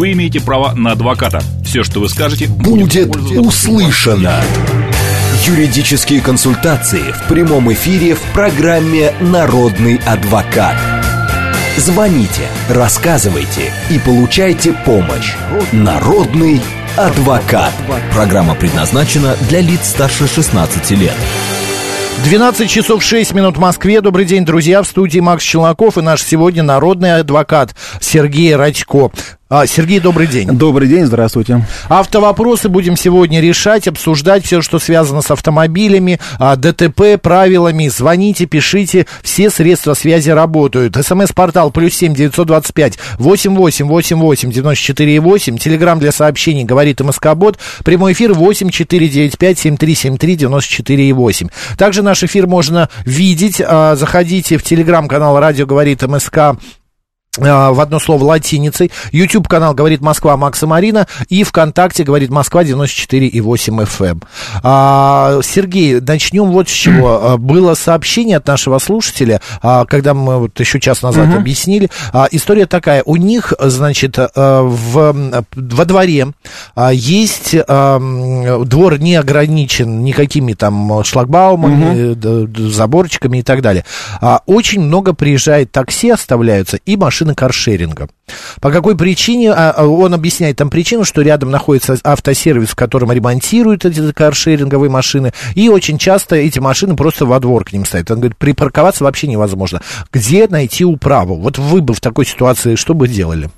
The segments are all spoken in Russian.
вы имеете право на адвоката. Все, что вы скажете, будет услышано. Юридические консультации в прямом эфире в программе «Народный адвокат». Звоните, рассказывайте и получайте помощь. Народный адвокат. Программа предназначена для лиц старше 16 лет. 12 часов 6 минут в Москве. Добрый день, друзья. В студии Макс Челноков и наш сегодня народный адвокат Сергей Радько. А, Сергей, добрый день. Добрый день, здравствуйте. Автовопросы будем сегодня решать, обсуждать все, что связано с автомобилями, а, ДТП, правилами. Звоните, пишите, все средства связи работают. СМС-портал плюс семь девятьсот двадцать пять восемь восемь восемь восемь девяносто четыре восемь. Телеграмм для сообщений говорит МСК-бот. Прямой эфир восемь четыре девять пять семь три семь три девяносто четыре восемь. Также наш эфир можно видеть. А, заходите в телеграм-канал «Радио говорит МСК» в одно слово латиницей. YouTube канал говорит Москва Макса Марина и ВКонтакте говорит Москва 94,8 FM. Эм. А, Сергей, начнем вот с чего. А, было сообщение от нашего слушателя, а, когда мы вот еще час назад uh-huh. объяснили. А, история такая. У них, значит, а, в, во дворе а, есть а, двор не ограничен никакими там шлагбаумами, uh-huh. заборчиками и так далее. А, очень много приезжает такси, оставляются и машины машины каршеринга. По какой причине? А, а, он объясняет там причину, что рядом находится автосервис, в котором ремонтируют эти каршеринговые машины, и очень часто эти машины просто во двор к ним стоят. Он говорит, припарковаться вообще невозможно. Где найти управу? Вот вы бы в такой ситуации что бы делали?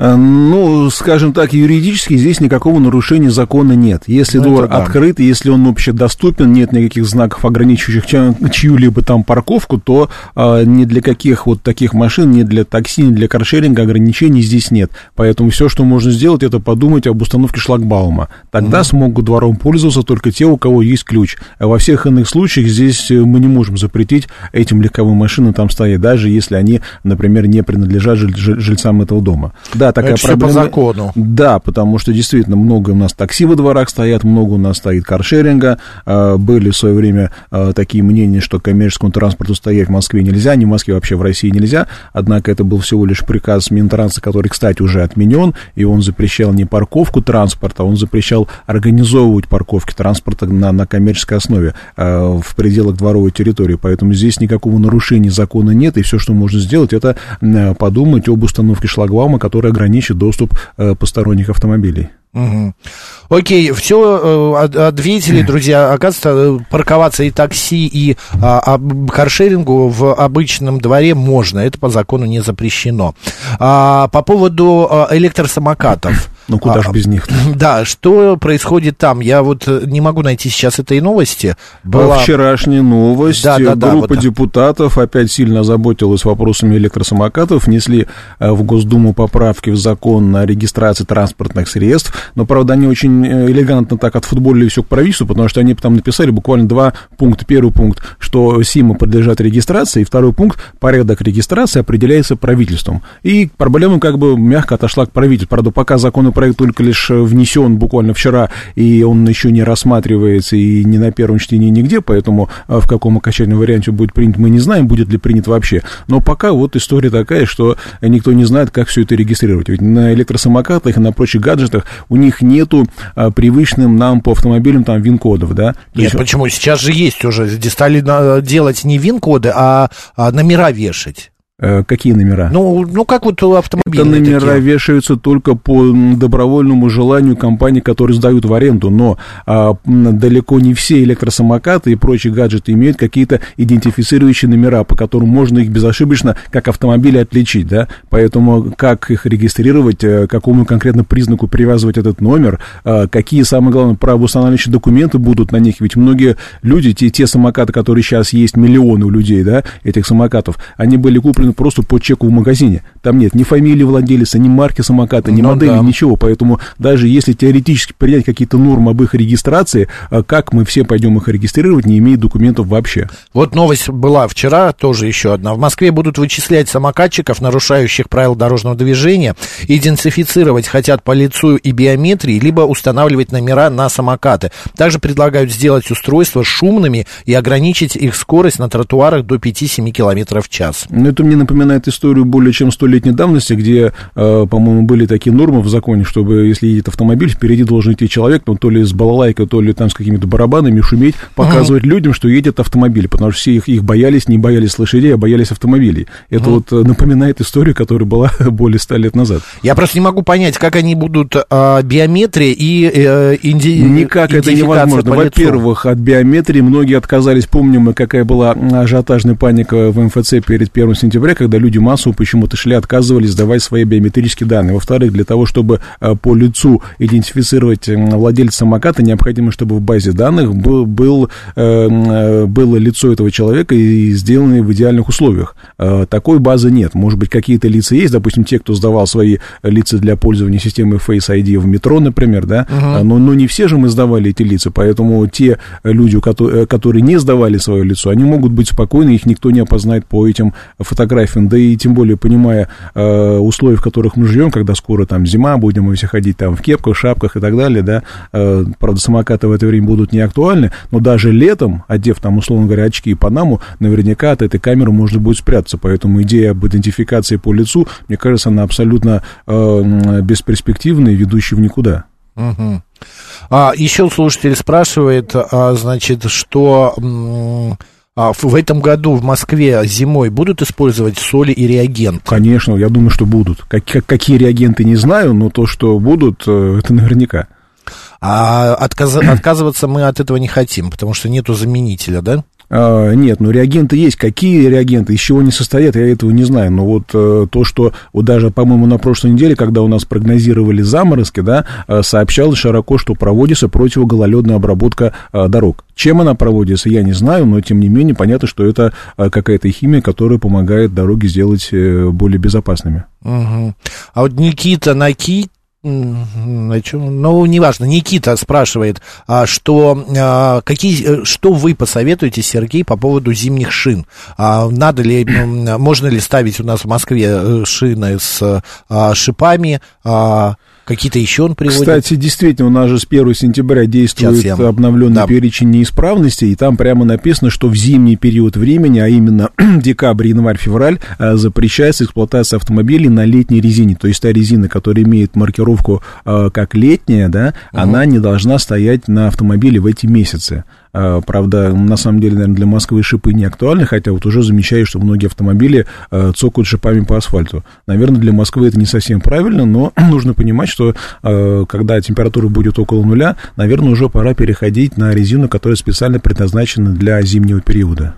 Э, ну, скажем так, юридически здесь никакого нарушения закона нет. Если ну, двор да. открыт, если он общедоступен, нет никаких знаков, ограничивающих чью-либо там парковку, то э, ни для каких вот таких машин, ни для такси, ни для каршеринга ограничений здесь нет. Поэтому все, что можно сделать, это подумать об установке шлагбаума. Тогда угу. смогут двором пользоваться только те, у кого есть ключ. А во всех иных случаях здесь э, мы не можем запретить этим легковым машинам там стоять, даже если они, например, не принадлежат жиль- жильцам этого дома. Да, да, такая Это проблема. по закону. Да, потому что действительно много у нас такси во дворах стоят, много у нас стоит каршеринга. А, были в свое время а, такие мнения, что коммерческому транспорту стоять в Москве нельзя, не в Москве, вообще в России нельзя. Однако это был всего лишь приказ Минтранса, который, кстати, уже отменен, и он запрещал не парковку транспорта, он запрещал организовывать парковки транспорта на, на коммерческой основе а, в пределах дворовой территории. Поэтому здесь никакого нарушения закона нет, и все, что можно сделать, это подумать об установке шлагбаума, который ограничит доступ э, посторонних автомобилей. Угу. Окей, все э, ответили, друзья. Оказывается, э, парковаться и такси, и а, а, каршерингу в обычном дворе можно. Это по закону не запрещено. А, по поводу а, электросамокатов. Ну, куда а, же без них? -то? Да, что происходит там? Я вот э, не могу найти сейчас этой новости. Была... Вчерашняя новость. Да, да, да, Группа вот... депутатов опять сильно озаботилась вопросами электросамокатов, внесли в Госдуму поправки в закон на регистрацию транспортных средств. Но, правда, они очень э, элегантно так отфутболили все к правительству, потому что они там написали буквально два пункта. Первый пункт, что СИМа подлежат регистрации, и второй пункт, порядок регистрации определяется правительством. И проблема как бы мягко отошла к правительству. Правда, пока законопроект только лишь внесен буквально вчера, и он еще не рассматривается и не на первом чтении нигде, поэтому э, в каком окончательном варианте будет принят, мы не знаем, будет ли принят вообще. Но пока вот история такая, что никто не знает, как все это регистрировать. Ведь на электросамокатах и на прочих гаджетах у них нету а, привычным нам по автомобилям там ВИН-кодов, да? Нет, есть... почему? Сейчас же есть уже, стали делать не ВИН-коды, а, а номера вешать. Э, какие номера? Ну, ну как вот автомобили. Это номера такие? вешаются только по добровольному желанию компаний, которые сдают в аренду, но а, далеко не все электросамокаты и прочие гаджеты имеют какие-то идентифицирующие номера, по которым можно их безошибочно как автомобили отличить, да, поэтому как их регистрировать, э, какому конкретно признаку привязывать этот номер, а, какие, самое главное, правоустанавливающие документы будут на них, ведь многие люди, те, те самокаты, которые сейчас есть, миллионы у людей, да, этих самокатов, они были куплены куплено просто по чеку в магазине. Там нет ни фамилии владельца, ни марки самоката, ни ну, модели, да. ничего. Поэтому даже если теоретически принять какие-то нормы об их регистрации, а как мы все пойдем их регистрировать, не имея документов вообще? Вот новость была вчера, тоже еще одна. В Москве будут вычислять самокатчиков, нарушающих правила дорожного движения, идентифицировать хотят по лицу и биометрии, либо устанавливать номера на самокаты. Также предлагают сделать устройства шумными и ограничить их скорость на тротуарах до 5-7 км в час. Ну, это мне напоминает историю более чем столетней давности, где, э, по-моему, были такие нормы в законе, чтобы если едет автомобиль, впереди должен идти человек, ну, то ли с балалайкой, то ли там с какими-то барабанами, шуметь, показывать uh-huh. людям, что едет автомобиль, потому что все их, их боялись, не боялись лошадей, а боялись автомобилей. Это uh-huh. вот напоминает историю, которая была более ста лет назад. Я просто не могу понять, как они будут э, биометрия и э, инди... Никак это невозможно. Во-первых, от биометрии многие отказались. Помним мы, какая была ажиотажная паника в МФЦ перед 1 сентября, когда люди массово почему-то шли, отказывались сдавать свои биометрические данные. Во-вторых, для того, чтобы э, по лицу идентифицировать владельца самоката, необходимо, чтобы в базе данных был, был, э, э, было лицо этого человека и сделаны в идеальных условиях. Такой базы нет. Может быть, какие-то лица есть, допустим, те, кто сдавал свои лица для пользования системой Face ID в метро, например, да, uh-huh. но, но не все же мы сдавали эти лица, поэтому те люди, которые не сдавали свое лицо, они могут быть спокойны, их никто не опознает по этим фотографиям, да и тем более понимая э, условия, в которых мы живем, когда скоро там зима, будем мы все ходить там в кепках, шапках и так далее, да, э, правда, самокаты в это время будут не актуальны, но даже летом, одев там, условно говоря, очки и панаму, наверняка от этой камеры можно будет спрятаться, поэтому идея об идентификации по лицу, мне кажется, она абсолютно э, бесперспективная и ведущая в никуда. Угу. А, еще слушатель спрашивает, а, значит, что а, в этом году в Москве зимой будут использовать соли и реагенты? Конечно, я думаю, что будут. Как, какие реагенты, не знаю, но то, что будут, э, это наверняка. А отказ, отказываться мы от этого не хотим, потому что нету заменителя, да? А, нет, ну реагенты есть. Какие реагенты, из чего они состоят, я этого не знаю. Но вот э, то, что вот даже, по-моему, на прошлой неделе, когда у нас прогнозировали заморозки, да, э, сообщалось широко, что проводится противогололедная обработка э, дорог. Чем она проводится, я не знаю, но тем не менее понятно, что это какая-то химия, которая помогает дороги сделать более безопасными. Угу. А вот Никита Накит ну, неважно, Никита спрашивает, а что, а, какие, что вы посоветуете, Сергей, по поводу зимних шин? А, надо ли, можно ли ставить у нас в Москве э, шины с шипами? Какие-то еще он приводит? Кстати, действительно, у нас же с 1 сентября действует обновленный да. перечень неисправностей, и там прямо написано, что в зимний период времени, а именно декабрь, январь, февраль, э, запрещается эксплуатация автомобилей на летней резине. То есть та резина, которая имеет маркировку э, как летняя, да, угу. она не должна стоять на автомобиле в эти месяцы. А, правда, на самом деле, наверное, для Москвы шипы не актуальны, хотя вот уже замечаю, что многие автомобили а, цокают шипами по асфальту. Наверное, для Москвы это не совсем правильно, но нужно понимать, что а, когда температура будет около нуля, наверное, уже пора переходить на резину, которая специально предназначена для зимнего периода.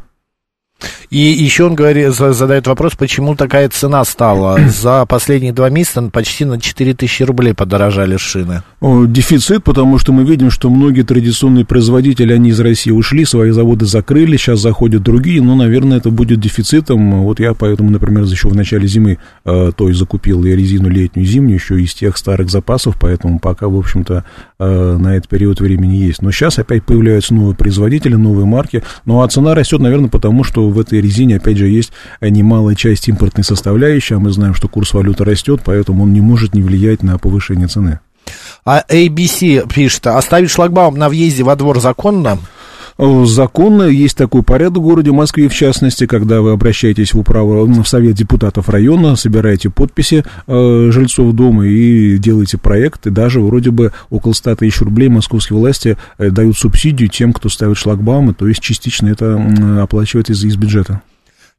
И еще он говорит, задает вопрос, почему такая цена стала. За последние два месяца почти на 4 тысячи рублей подорожали шины. Дефицит, потому что мы видим, что многие традиционные производители, они из России ушли, свои заводы закрыли, сейчас заходят другие, но, наверное, это будет дефицитом. Вот я поэтому, например, еще в начале зимы э, то и закупил я резину летнюю, зимнюю, еще из тех старых запасов, поэтому пока, в общем-то, э, на этот период времени есть. Но сейчас опять появляются новые производители, новые марки. Ну, а цена растет, наверное, потому что в этой резине, опять же, есть немалая часть импортной составляющей, а мы знаем, что курс валюты растет, поэтому он не может не влиять на повышение цены. А ABC пишет, оставить шлагбаум на въезде во двор законно? Законно есть такой порядок в городе Москве, в частности, когда вы обращаетесь в управу, в Совет депутатов района, собираете подписи э, жильцов дома и делаете проект, и даже вроде бы около 100 тысяч рублей московские власти э, дают субсидию тем, кто ставит шлагбаумы, то есть частично это оплачивается из, из бюджета.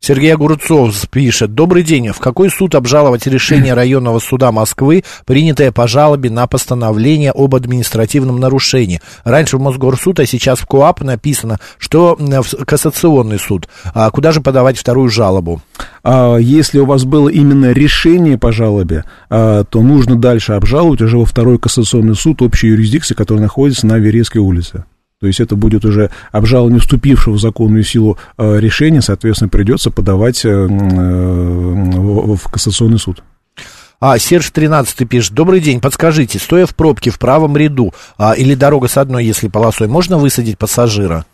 Сергей Огурцов пишет. Добрый день. В какой суд обжаловать решение районного суда Москвы, принятое по жалобе на постановление об административном нарушении? Раньше в Мосгорсуд, а сейчас в КОАП написано, что в кассационный суд. А куда же подавать вторую жалобу? А если у вас было именно решение по жалобе, а, то нужно дальше обжаловать уже во второй кассационный суд общей юрисдикции, который находится на Верейской улице. То есть это будет уже обжалование вступившего в законную силу э, решения, соответственно, придется подавать э, э, в кассационный суд. А, Серж 13 пишет. Добрый день, подскажите, стоя в пробке в правом ряду а, или дорога с одной, если полосой, можно высадить пассажира?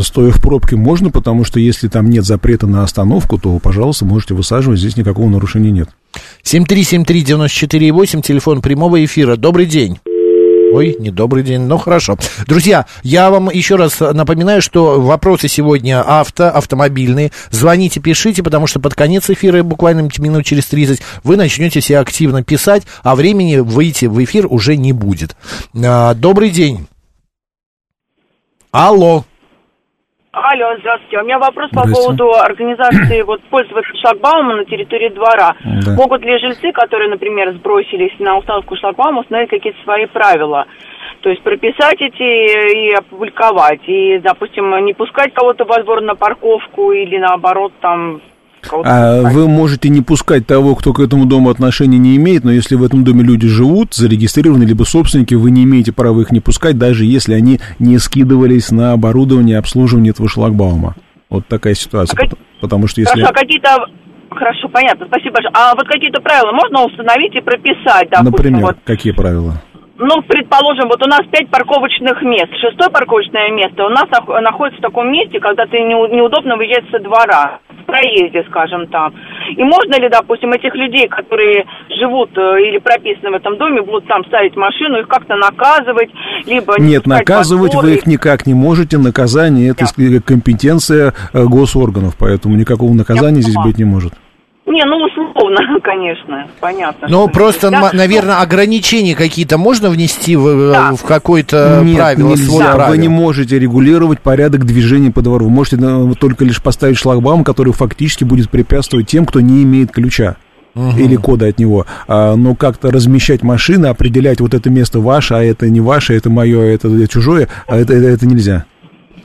Стоя в пробке можно, потому что если там нет запрета на остановку, то, пожалуйста, можете высаживать, здесь никакого нарушения нет. 7373948, телефон прямого эфира. Добрый день. Ой, недобрый день. Ну, хорошо. Друзья, я вам еще раз напоминаю, что вопросы сегодня авто, автомобильные. Звоните, пишите, потому что под конец эфира, буквально минут через 30, вы начнете все активно писать, а времени выйти в эфир уже не будет. А, добрый день. Алло. Алло, здравствуйте. У меня вопрос по поводу организации вот пользоваться шлагбаумом на территории двора. Да. Могут ли жильцы, которые, например, сбросились на установку шлагбаума, установить какие-то свои правила? То есть прописать эти и опубликовать. И, допустим, не пускать кого-то во двор на парковку или наоборот там а вы можете не пускать того, кто к этому дому отношения не имеет, но если в этом доме люди живут, зарегистрированы, либо собственники, вы не имеете права их не пускать, даже если они не скидывались на оборудование обслуживания этого шлагбаума. Вот такая ситуация. А потому что если... Хорошо, а какие-то Хорошо, понятно, спасибо большое. А вот какие-то правила можно установить и прописать, допустим, Например, вот... какие правила? Ну, предположим, вот у нас пять парковочных мест. Шестое парковочное место у нас находится в таком месте, когда ты неудобно выезжать со двора, в проезде, скажем там. И можно ли, допустим, этих людей, которые живут э, или прописаны в этом доме, будут там ставить машину, их как-то наказывать, либо... Нет, наказывать вы их никак не можете. Наказание – это да. компетенция э, госорганов, поэтому никакого наказания здесь быть не может. Не, ну условно, конечно, понятно. Ну просто, да? наверное, ограничения какие-то можно внести в, да. в какое-то Нет, правило, нельзя. Правил. Вы не можете регулировать порядок движения по двору. Вы можете только лишь поставить шлагбаум, который фактически будет препятствовать тем, кто не имеет ключа угу. или кода от него. А, но как-то размещать машины, определять вот это место ваше, а это не ваше, это мое, это чужое, а это, это, это нельзя.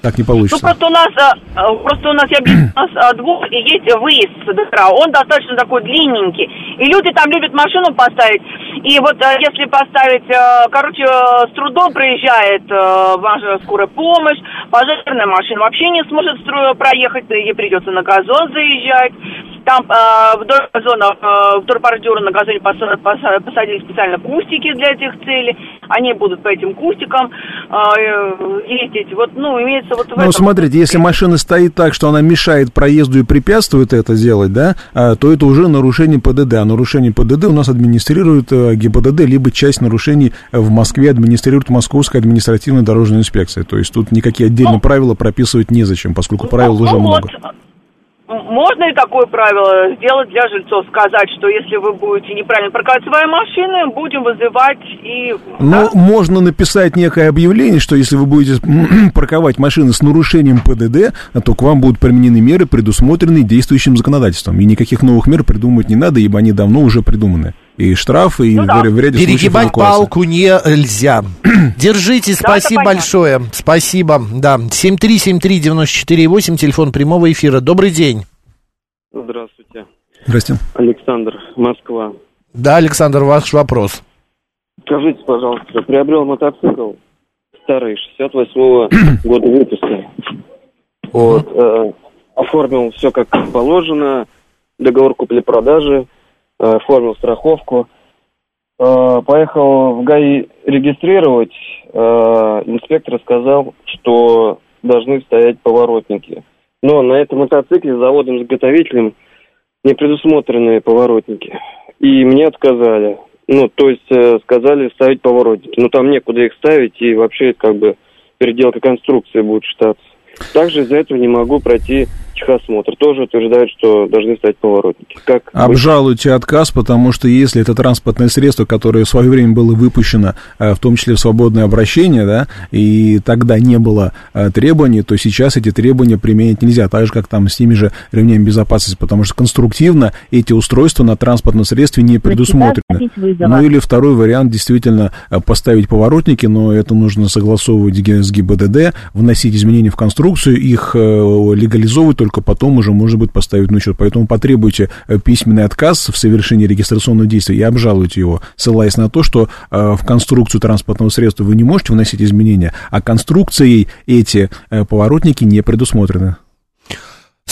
Так не получится. Ну, просто у нас, э, э, просто у нас, я объясню, у нас э, двор и есть выезд с ДКРА. Он достаточно такой длинненький. И люди там любят машину поставить. И вот если поставить, короче, с трудом проезжает ваша скорая помощь, пожарная машина вообще не сможет проехать, ей придется на газон заезжать. Там э, вдоль газона, э, вдоль бордюра на газоне посадили специально кустики для этих целей. Они будут по этим кустикам э, ездить. Вот, ну, имеется вот в Ну, этом... смотрите, если машина стоит так, что она мешает проезду и препятствует это делать, да, э, то это уже нарушение ПДД. А нарушение ПДД у нас администрирует э, ГИБДД, либо часть нарушений в Москве администрирует Московская административная дорожная инспекция. То есть тут никакие отдельные ну, правила прописывать незачем, поскольку правил ну, уже ну, много. Вот можно и такое правило сделать для жильцов, сказать, что если вы будете неправильно парковать свои машины, будем вызывать и... Ну, да? можно написать некое объявление, что если вы будете парковать машины с нарушением ПДД, то к вам будут применены меры, предусмотренные действующим законодательством. И никаких новых мер придумывать не надо, ибо они давно уже придуманы и штрафы, и ну, да. в ряде Перегибать палку нельзя. Держите, спасибо да, большое. Спасибо, да. 7373948, телефон прямого эфира. Добрый день. Здравствуйте. Здравствуйте. Александр, Москва. Да, Александр, ваш вопрос. Скажите, пожалуйста, приобрел мотоцикл старый, 68-го года выпуска. Вот, э, оформил все как положено, договор купли-продажи, оформил страховку. Э, поехал в ГАИ регистрировать. Э, инспектор сказал, что должны стоять поворотники. Но на этом мотоцикле заводом-изготовителем не предусмотрены поворотники. И мне отказали. Ну, то есть сказали ставить поворотники. Но там некуда их ставить, и вообще как бы переделка конструкции будет считаться. Также из-за этого не могу пройти техосмотр. Тоже утверждают, что должны стать поворотники. Как Обжалуйте отказ, потому что если это транспортное средство, которое в свое время было выпущено, э, в том числе в свободное обращение, да, и тогда не было э, требований, то сейчас эти требования применять нельзя, так же, как там с теми же ремнями безопасности, потому что конструктивно эти устройства на транспортном средстве не предусмотрены. Ну или второй вариант, действительно, э, поставить поворотники, но это нужно согласовывать с ГИБДД, вносить изменения в конструкцию, их легализовывать, только потом уже можно будет поставить на учет. Поэтому потребуйте э, письменный отказ в совершении регистрационного действия и обжалуйте его, ссылаясь на то, что э, в конструкцию транспортного средства вы не можете вносить изменения, а конструкцией эти э, поворотники не предусмотрены.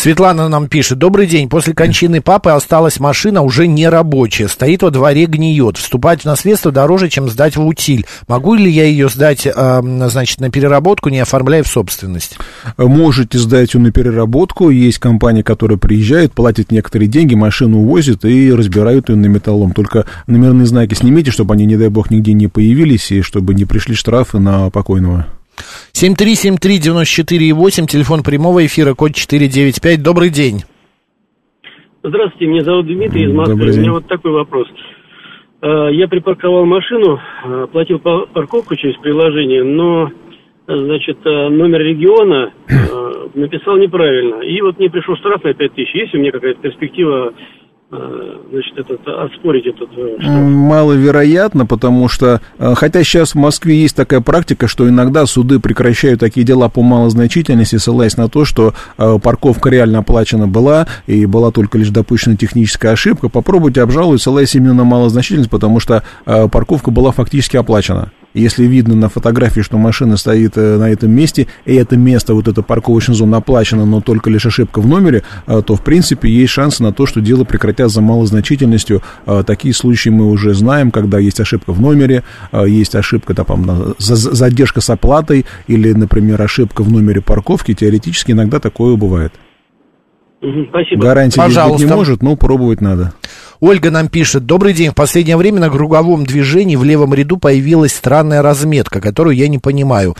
Светлана нам пишет. Добрый день. После кончины папы осталась машина уже не рабочая. Стоит во дворе, гниет. Вступать в наследство дороже, чем сдать в утиль. Могу ли я ее сдать, э, значит, на переработку, не оформляя в собственность? Можете сдать ее на переработку. Есть компания, которая приезжает, платит некоторые деньги, машину увозит и разбирают ее на металлом. Только номерные знаки снимите, чтобы они, не дай бог, нигде не появились и чтобы не пришли штрафы на покойного. 7373948, телефон прямого эфира, код 495. Добрый день. Здравствуйте, меня зовут Дмитрий из Москвы. У меня вот такой вопрос. Э, я припарковал машину, э, платил парковку через приложение, но, значит, э, номер региона написал неправильно. И вот мне пришел штраф на 5 тысяч. Есть у меня какая-то перспектива значит, этот, оспорить этот э, штраф? Маловероятно, потому что, э, хотя сейчас в Москве есть такая практика, что иногда суды прекращают такие дела по малозначительности, ссылаясь на то, что парковка реально оплачена была, и была только лишь допущена техническая ошибка, попробуйте обжаловать, ссылаясь именно на малозначительность, потому что парковка была фактически оплачена. Если видно на фотографии, что машина стоит на этом месте, и это место, вот эта парковочная зона оплачена, но только лишь ошибка в номере, то, в принципе, есть шансы на то, что дело прекратится хотя за малозначительностью. А, такие случаи мы уже знаем, когда есть ошибка в номере, есть ошибка, там, задержка с оплатой или, например, ошибка в номере парковки. Теоретически иногда такое бывает. Спасибо. Гарантии Пожалуйста. быть не может, но пробовать надо. Ольга нам пишет. Добрый день. В последнее время на круговом движении в левом ряду появилась странная разметка, которую я не понимаю.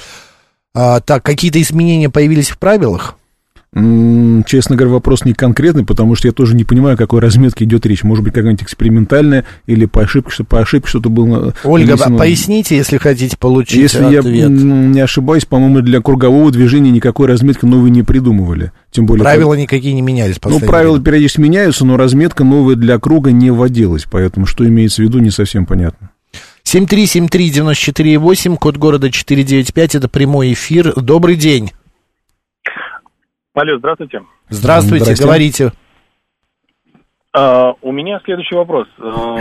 А, так, какие-то изменения появились в правилах? Честно говоря, вопрос не конкретный, потому что я тоже не понимаю, о какой разметке идет речь. Может быть, какая-нибудь экспериментальная или по ошибке, что по ошибке что-то было. Ольга, нанесено. поясните, если хотите получить Если ответ. я не ошибаюсь, по-моему, для кругового движения никакой разметки новой не придумывали. Тем более, правила как... никакие не менялись. Ну, правила время. периодически меняются, но разметка новая для круга не вводилась. Поэтому что имеется в виду, не совсем понятно. 7373948, код города 495, это прямой эфир. Добрый день. Алло, здравствуйте. Здравствуйте, Здрасте. говорите. А, у меня следующий вопрос. А,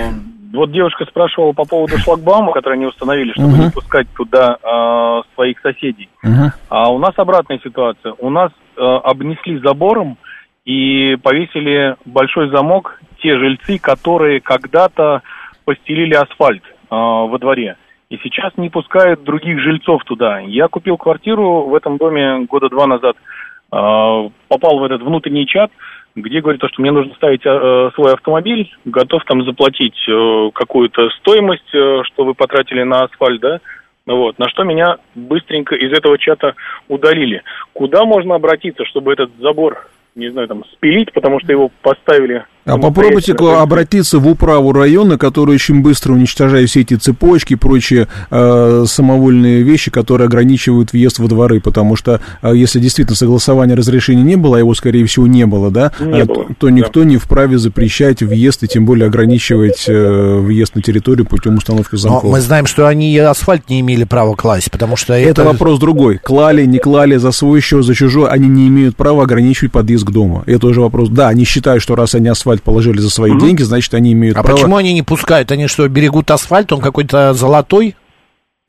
вот девушка спрашивала по поводу шлагбаума, который они установили, чтобы uh-huh. не пускать туда а, своих соседей. Uh-huh. А у нас обратная ситуация. У нас а, обнесли забором и повесили большой замок те жильцы, которые когда-то постелили асфальт а, во дворе. И сейчас не пускают других жильцов туда. Я купил квартиру в этом доме года два назад – попал в этот внутренний чат, где говорит, что мне нужно ставить э, свой автомобиль, готов там заплатить э, какую-то стоимость, э, что вы потратили на асфальт, да, вот, на что меня быстренько из этого чата удалили. Куда можно обратиться, чтобы этот забор, не знаю, там, спилить, потому что его поставили а попробуйте обратиться в управу района, который очень быстро уничтожает все эти цепочки и прочие э, самовольные вещи, которые ограничивают въезд во дворы, потому что э, если действительно согласования разрешения не было, а его, скорее всего, не было, да, не э, было, то да. никто не вправе запрещать въезд и тем более ограничивать э, въезд на территорию путем установки замков. Но мы знаем, что они асфальт не имели права класть, потому что это... Это вопрос другой. Клали, не клали, за свой счет, за чужой, они не имеют права ограничивать подъезд к дому. Это уже вопрос. Да, они считают, что раз они асфальт положили за свои угу. деньги, значит, они имеют а право... почему они не пускают? Они что, берегут асфальт, он какой-то золотой?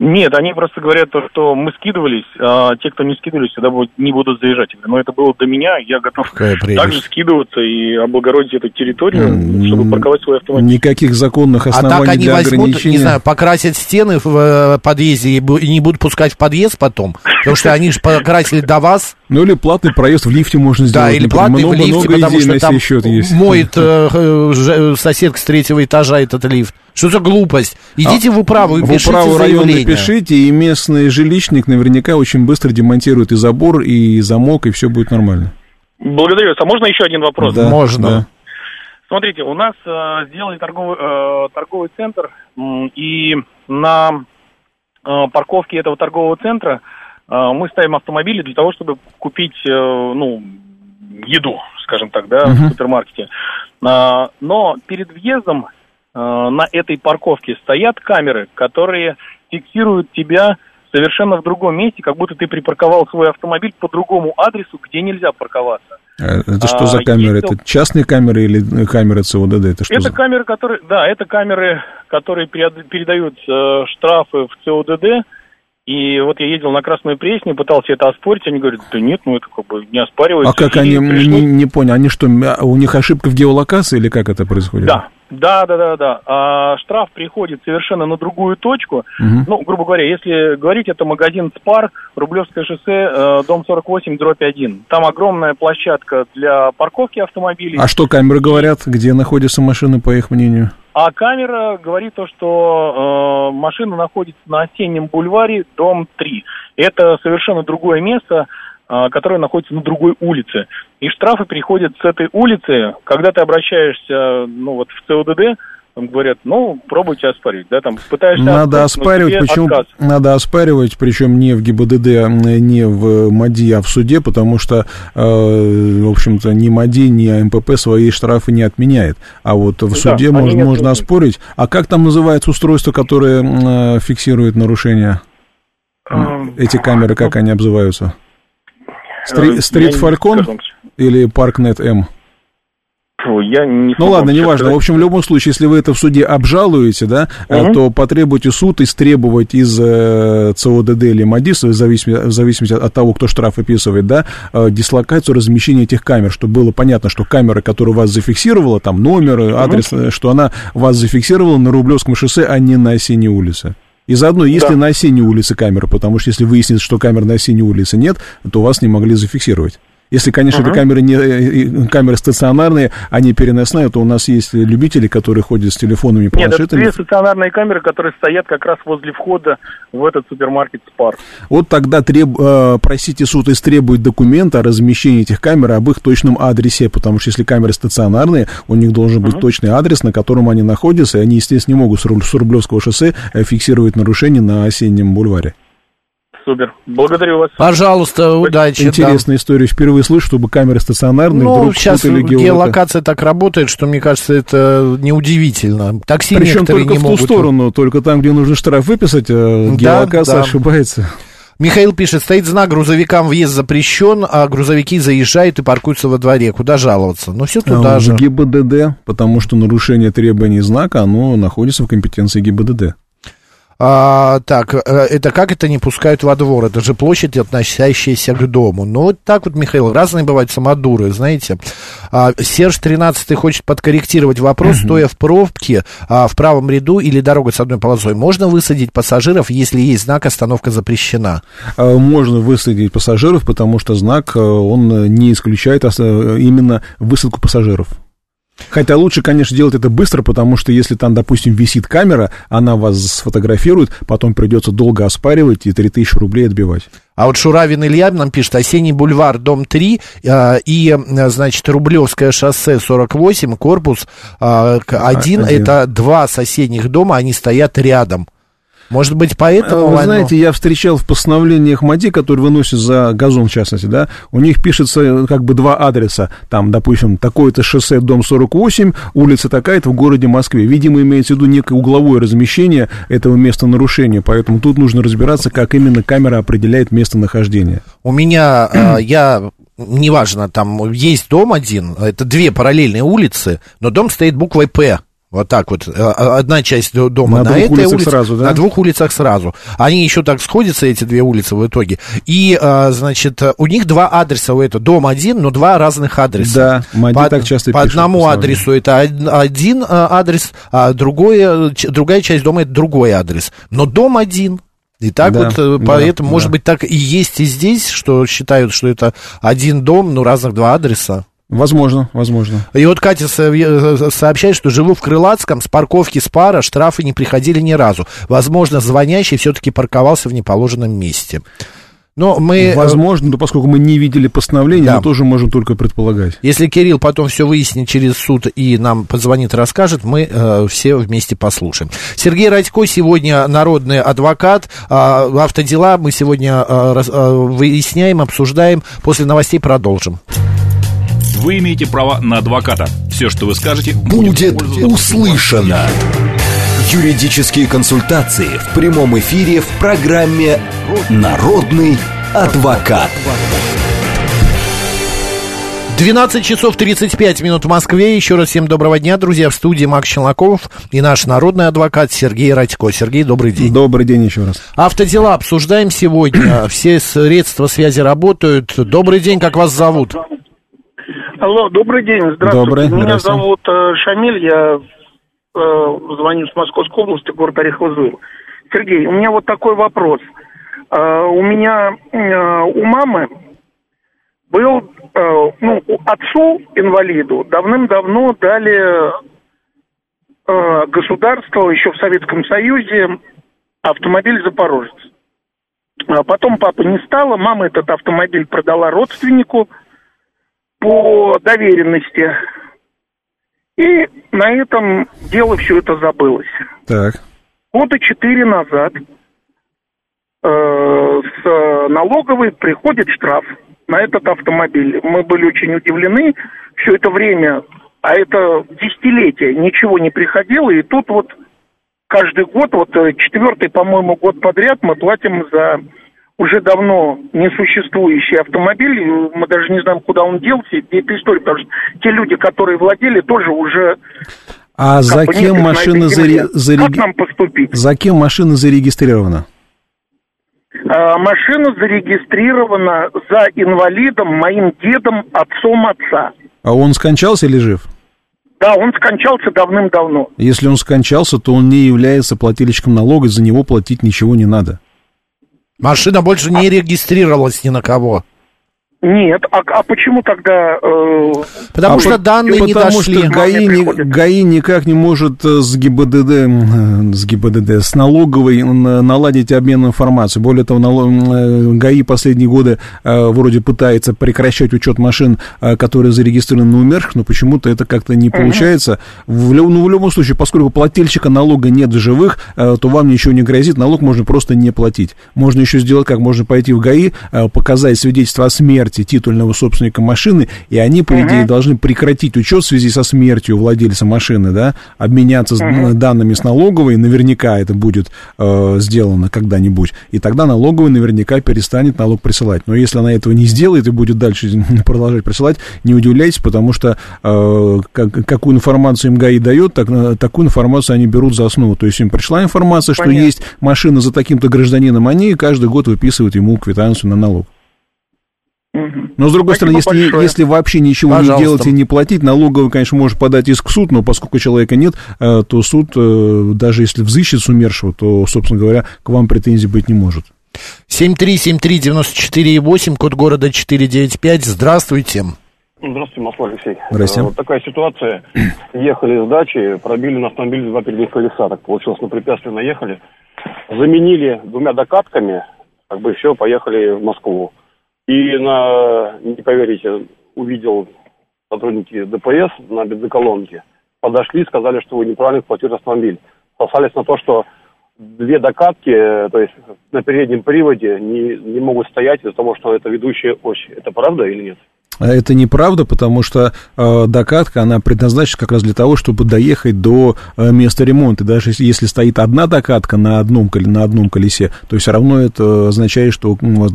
Нет, они просто говорят то, что мы скидывались, а те, кто не скидывались, тогда не будут заезжать. Но это было до меня, я готов также скидываться и облагородить эту территорию, mm-hmm. чтобы парковать свой автомобиль. Никаких законных оснований а так они для возьмут, ограничения. не знаю, покрасят стены в э, подъезде и не будут пускать в подъезд потом, потому что они же покрасили до вас. Ну или платный проезд в лифте можно сделать. Да, или платный в лифте, потому что там моет э, э, соседка с третьего этажа этот лифт. Что за глупость? Идите а, в управу и в пишите управу района пишите, и местный жилищник наверняка очень быстро демонтирует и забор, и замок, и все будет нормально. Благодарю вас. А можно еще один вопрос? Да, можно. Да. Смотрите, у нас э, сделали торговый, э, торговый центр, э, и на э, парковке этого торгового центра э, мы ставим автомобили для того, чтобы купить, э, ну, еду, скажем так, да, uh-huh. в супермаркете. Э, но перед въездом на этой парковке стоят камеры, которые фиксируют тебя совершенно в другом месте, как будто ты припарковал свой автомобиль по другому адресу, где нельзя парковаться. А это что за а, камеры? Ездил... Это частные камеры или камеры ЦОДД? Это что это за... камеры, которые, да, это камеры, которые передают э, штрафы в ЦОДД И вот я ездил на Красную Пресне, пытался это оспорить, они говорят, да нет, ну это как бы не оспаривается. А как они, не, не понял, они что, у них ошибка в геолокации или как это происходит? Да, да, да, да, да. А штраф приходит совершенно на другую точку. Угу. Ну, грубо говоря, если говорить, это магазин Спар, Рублевское шоссе, э, дом 48, дробь 1. Там огромная площадка для парковки автомобилей. А что камеры говорят, где находятся машины, по их мнению? А камера говорит то, что э, машина находится на осеннем бульваре, дом 3. Это совершенно другое место, э, которое находится на другой улице. И штрафы приходят с этой улицы, когда ты обращаешься ну, вот, в ЦОДД, там говорят, ну, пробуйте оспорить, да, там пытаешься... Надо оспаривать, почему? Отказ. Надо оспаривать, причем не в ГИБДД, не в МАДИ, а в суде, потому что, э, в общем-то, ни МАДИ, ни АМПП свои штрафы не отменяет. А вот в да, суде можно, можно оспорить. А как там называется устройство, которое э, фиксирует нарушения? А, Эти камеры, как они обзываются? Стри, Стрит Фалькон или Паркнет М? я не Ну ладно, неважно. В общем, в любом случае, если вы это в суде обжалуете, да, угу. то потребуйте суд истребовать из э, ЦОДД или МАДИСа, в зависимости, в зависимости от того, кто штраф выписывает, да, э, дислокацию размещения этих камер, чтобы было понятно, что камера, которая вас зафиксировала, там номер, адрес, угу. что она вас зафиксировала на Рублевском шоссе, а не на осенней улице. И заодно, если да. на осенней улице камера, потому что если выяснится, что камер на осенней улице нет, то вас не могли зафиксировать. Если, конечно, uh-huh. это камеры, не, э, камеры стационарные, а не переносные, то у нас есть любители, которые ходят с телефонами, планшетами. Нет, это две стационарные камеры, которые стоят как раз возле входа в этот супермаркет Спар. Вот тогда треб, э, просите суд истребует документы о размещении этих камер об их точном адресе, потому что если камеры стационарные, у них должен быть uh-huh. точный адрес, на котором они находятся, и они, естественно, не могут с Рублевского шоссе э, фиксировать нарушение на осеннем бульваре. Супер. Благодарю вас. Пожалуйста, удачи. Интересная да. история. Впервые слышу, чтобы камеры стационарные ну, вдруг сейчас геолокация так работает, что, мне кажется, это неудивительно. Такси Причем только не в могут... ту сторону, только там, где нужно штраф выписать, э, геолокация да, да. ошибается. Михаил пишет, стоит знак, грузовикам въезд запрещен, а грузовики заезжают и паркуются во дворе. Куда жаловаться? Ну, все туда а, же. ГИБДД, потому что нарушение требований знака, оно находится в компетенции ГИБДД. А, так, э, это как это не пускают во двор? Это же площадь, относящаяся к дому. Ну, вот так вот, Михаил, разные бывают самодуры, знаете. А, Серж 13 хочет подкорректировать вопрос, угу. стоя в пробке а, в правом ряду или дорога с одной полосой. Можно высадить пассажиров, если есть знак «Остановка запрещена»? А, можно высадить пассажиров, потому что знак, э, он не исключает именно высадку пассажиров. Хотя лучше, конечно, делать это быстро, потому что если там, допустим, висит камера, она вас сфотографирует, потом придется долго оспаривать и 3000 рублей отбивать. А вот Шуравин Илья нам пишет, осенний бульвар, дом 3 э, и, значит, Рублевское шоссе 48, корпус э, 1, Один. это два соседних дома, они стоят рядом. Может быть, поэтому... Вы знаете, я встречал в постановлениях МАДИ, которые выносят за газон, в частности, да, у них пишется э, как бы два адреса. Там, допустим, такое-то шоссе, дом 48, улица такая-то в городе Москве. Видимо, имеется в виду некое угловое размещение этого места нарушения, поэтому тут нужно разбираться, как именно камера определяет местонахождение. У меня, э, я неважно, там есть дом один, это две параллельные улицы, но дом стоит буквой «П». Вот так вот. Э, а, одна часть дома на, на этой улице, сразу, да? на двух улицах сразу. Они еще так сходятся, эти две улицы в итоге. И, а, значит, у них два адреса у этого. Дом один, но два разных адреса. Да, Мади по, так часто По одному адресу это один а, адрес, а другое, другая часть дома это другой адрес. Но дом один. И так да, вот, э, да, поэтому, да. может быть, так и есть и здесь, что считают, что это один дом, но разных два адреса. Возможно, возможно. И вот Катя э, сообщает, что живу в Крылатском, с парковки с пара штрафы не приходили ни разу. Возможно, звонящий все-таки парковался в неположенном месте. Но мы... Э, Возможно, но поскольку мы не видели постановления, да. мы тоже можем только предполагать. Если Кирилл потом все выяснит через суд и нам позвонит расскажет, мы э, все вместе послушаем. Сергей Радько сегодня народный адвокат. Э, автодела мы сегодня э, э, выясняем, обсуждаем. После новостей продолжим вы имеете право на адвоката. Все, что вы скажете, будет, будет услышано. Юридические консультации в прямом эфире в программе «Народный адвокат». 12 часов 35 минут в Москве. Еще раз всем доброго дня, друзья. В студии Макс Челноков и наш народный адвокат Сергей Радько. Сергей, добрый день. Добрый день еще раз. Автодела обсуждаем сегодня. Все средства связи работают. Добрый день, как вас зовут? Алло, добрый день, здравствуйте. Добрый, Меня зовут э, Шамиль, я э, звоню с Московской области, город Орехово-Зуево. Сергей, у меня вот такой вопрос. Э, у меня, э, у мамы был, э, ну, отцу инвалиду давным-давно дали э, государство еще в Советском Союзе автомобиль «Запорожец». А потом папы не стало, мама этот автомобиль продала родственнику по доверенности. И на этом дело все это забылось. Так. Года четыре назад э, с налоговой приходит штраф на этот автомобиль. Мы были очень удивлены. Все это время, а это десятилетие, ничего не приходило. И тут вот каждый год, вот э, четвертый, по-моему, год подряд мы платим за уже давно несуществующий автомобиль. Мы даже не знаем, куда он делся. И это история, потому что те люди, которые владели, тоже уже... А за кем машина заре... зареги... Как нам поступить? За кем машина зарегистрирована? А, машина зарегистрирована за инвалидом, моим дедом, отцом отца. А он скончался или жив? Да, он скончался давным-давно. Если он скончался, то он не является плательщиком налога, за него платить ничего не надо. Машина больше не регистрировалась ни на кого. Нет, а, а почему тогда... Э... Потому а что по, данные не потому дошли. Что ГАИ, не, ГАИ никак не может э, с ГИБДД, э, с ГИБДД, с налоговой наладить обмен информацией. Более того, налог, э, ГАИ последние годы вроде пытается прекращать учет машин, которые зарегистрированы на умерших, но почему-то это как-то не получается. В, ну, в любом случае, поскольку плательщика налога нет в живых, то вам ничего не грозит, налог можно просто не платить. Можно еще сделать как? Можно пойти в ГАИ, показать свидетельство о смерти, смерти титульного собственника машины, и они, по идее, uh-huh. должны прекратить учет в связи со смертью владельца машины, да, обменяться uh-huh. данными с налоговой, наверняка это будет э, сделано когда-нибудь, и тогда налоговая наверняка перестанет налог присылать. Но если она этого не сделает и будет дальше продолжать присылать, не удивляйтесь, потому что э, как, какую информацию им ГАИ дает, так, э, такую информацию они берут за основу. То есть им пришла информация, Понятно. что есть машина за таким-то гражданином, они каждый год выписывают ему квитанцию на налог. Но, с другой Спасибо стороны, если, если вообще ничего Пожалуйста. не делать и не платить, налоговый, конечно, может подать иск в суд, но поскольку человека нет, э, то суд, э, даже если взыщет с умершего, то, собственно говоря, к вам претензий быть не может. 7373948, код города 495. Здравствуйте. Здравствуйте, Москва Алексей. Здравствуйте. Э, вот такая ситуация. Ехали с дачи, пробили на автомобиль два передних колеса. Так получилось, на препятствие наехали. Заменили двумя докатками, как бы все, поехали в Москву. И на, не поверите, увидел сотрудники ДПС на бензоколонке. Подошли, сказали, что вы неправильно эксплуатируете автомобиль. Сослались на то, что две докатки, э, то есть на переднем приводе, не, не могут стоять из-за того, что это ведущая ось. Это правда или нет? А это неправда, потому что э, докатка, она предназначена как раз для того, чтобы доехать до э, места ремонта. Даже если, если стоит одна докатка на одном, на одном колесе, то все равно это означает, что ну,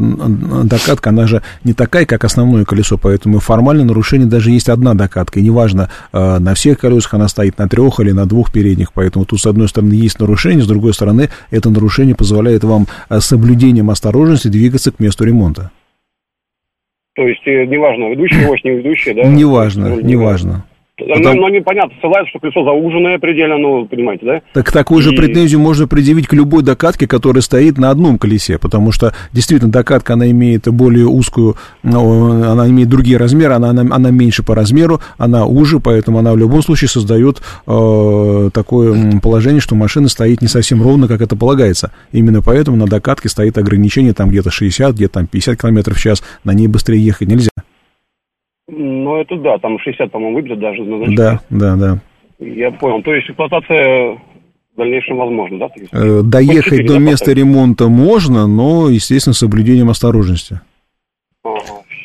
докатка, она же не такая, как основное колесо, поэтому формально нарушение даже есть одна докатка. И неважно, э, на всех колесах она стоит на трех или на двух передних, поэтому тут, с одной стороны, есть нарушение, с другой стороны, это нарушение позволяет вам э, соблюдением осторожности двигаться к месту ремонта. То есть, э, неважно, ведущий ось, не ведущий, да? Неважно, неважно. Но, но непонятно, ссылаются, что колесо зауженное предельно, ну, понимаете, да? Так такую же претензию можно предъявить к любой докатке, которая стоит на одном колесе, потому что, действительно, докатка, она имеет более узкую, ну, она имеет другие размеры, она, она, она меньше по размеру, она уже, поэтому она в любом случае создает э, такое положение, что машина стоит не совсем ровно, как это полагается. Именно поэтому на докатке стоит ограничение там где-то 60, где-то там 50 км в час, на ней быстрее ехать нельзя. Ну, это да, там 60, по-моему, выбьет даже назначение. Да, да, да. Я понял. То есть эксплуатация в дальнейшем возможно, да? Э, доехать до места ремонта можно, но, естественно, с соблюдением осторожности. Ага,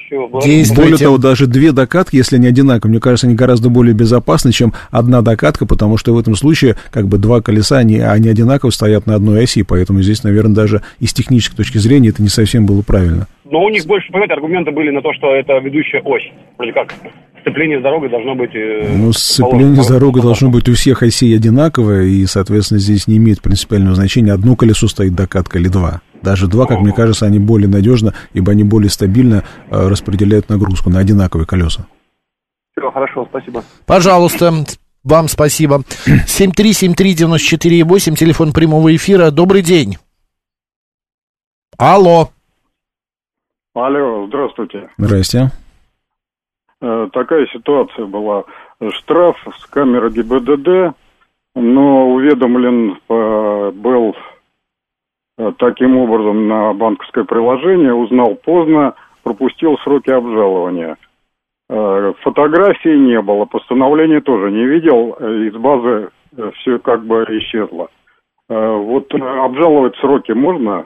все. Более того, даже две докатки, если они одинаковые, мне кажется, они гораздо более безопасны, чем одна докатка, потому что в этом случае как бы два колеса, они, они одинаково стоят на одной оси, поэтому здесь, наверное, даже и с технической точки зрения это не совсем было правильно. Но у них больше, понимаете, аргументы были на то, что это ведущая ось. Вроде как сцепление с дорогой должно быть... Э, ну, сцепление с дорогой должно быть у всех осей одинаковое, и, соответственно, здесь не имеет принципиального значения, одно колесо стоит докатка или два. Даже два, как мне кажется, они более надежно, ибо они более стабильно э, распределяют нагрузку на одинаковые колеса. Все, хорошо, спасибо. Пожалуйста, вам спасибо. 7373948, телефон прямого эфира. Добрый день. Алло. Алло, здравствуйте. Здрасте. Э, такая ситуация была. Штраф с камеры ГИБДД, но уведомлен э, был э, таким образом на банковское приложение, узнал поздно, пропустил сроки обжалования. Фотографии не было, постановления тоже не видел, из базы все как бы исчезло. Вот обжаловать сроки можно?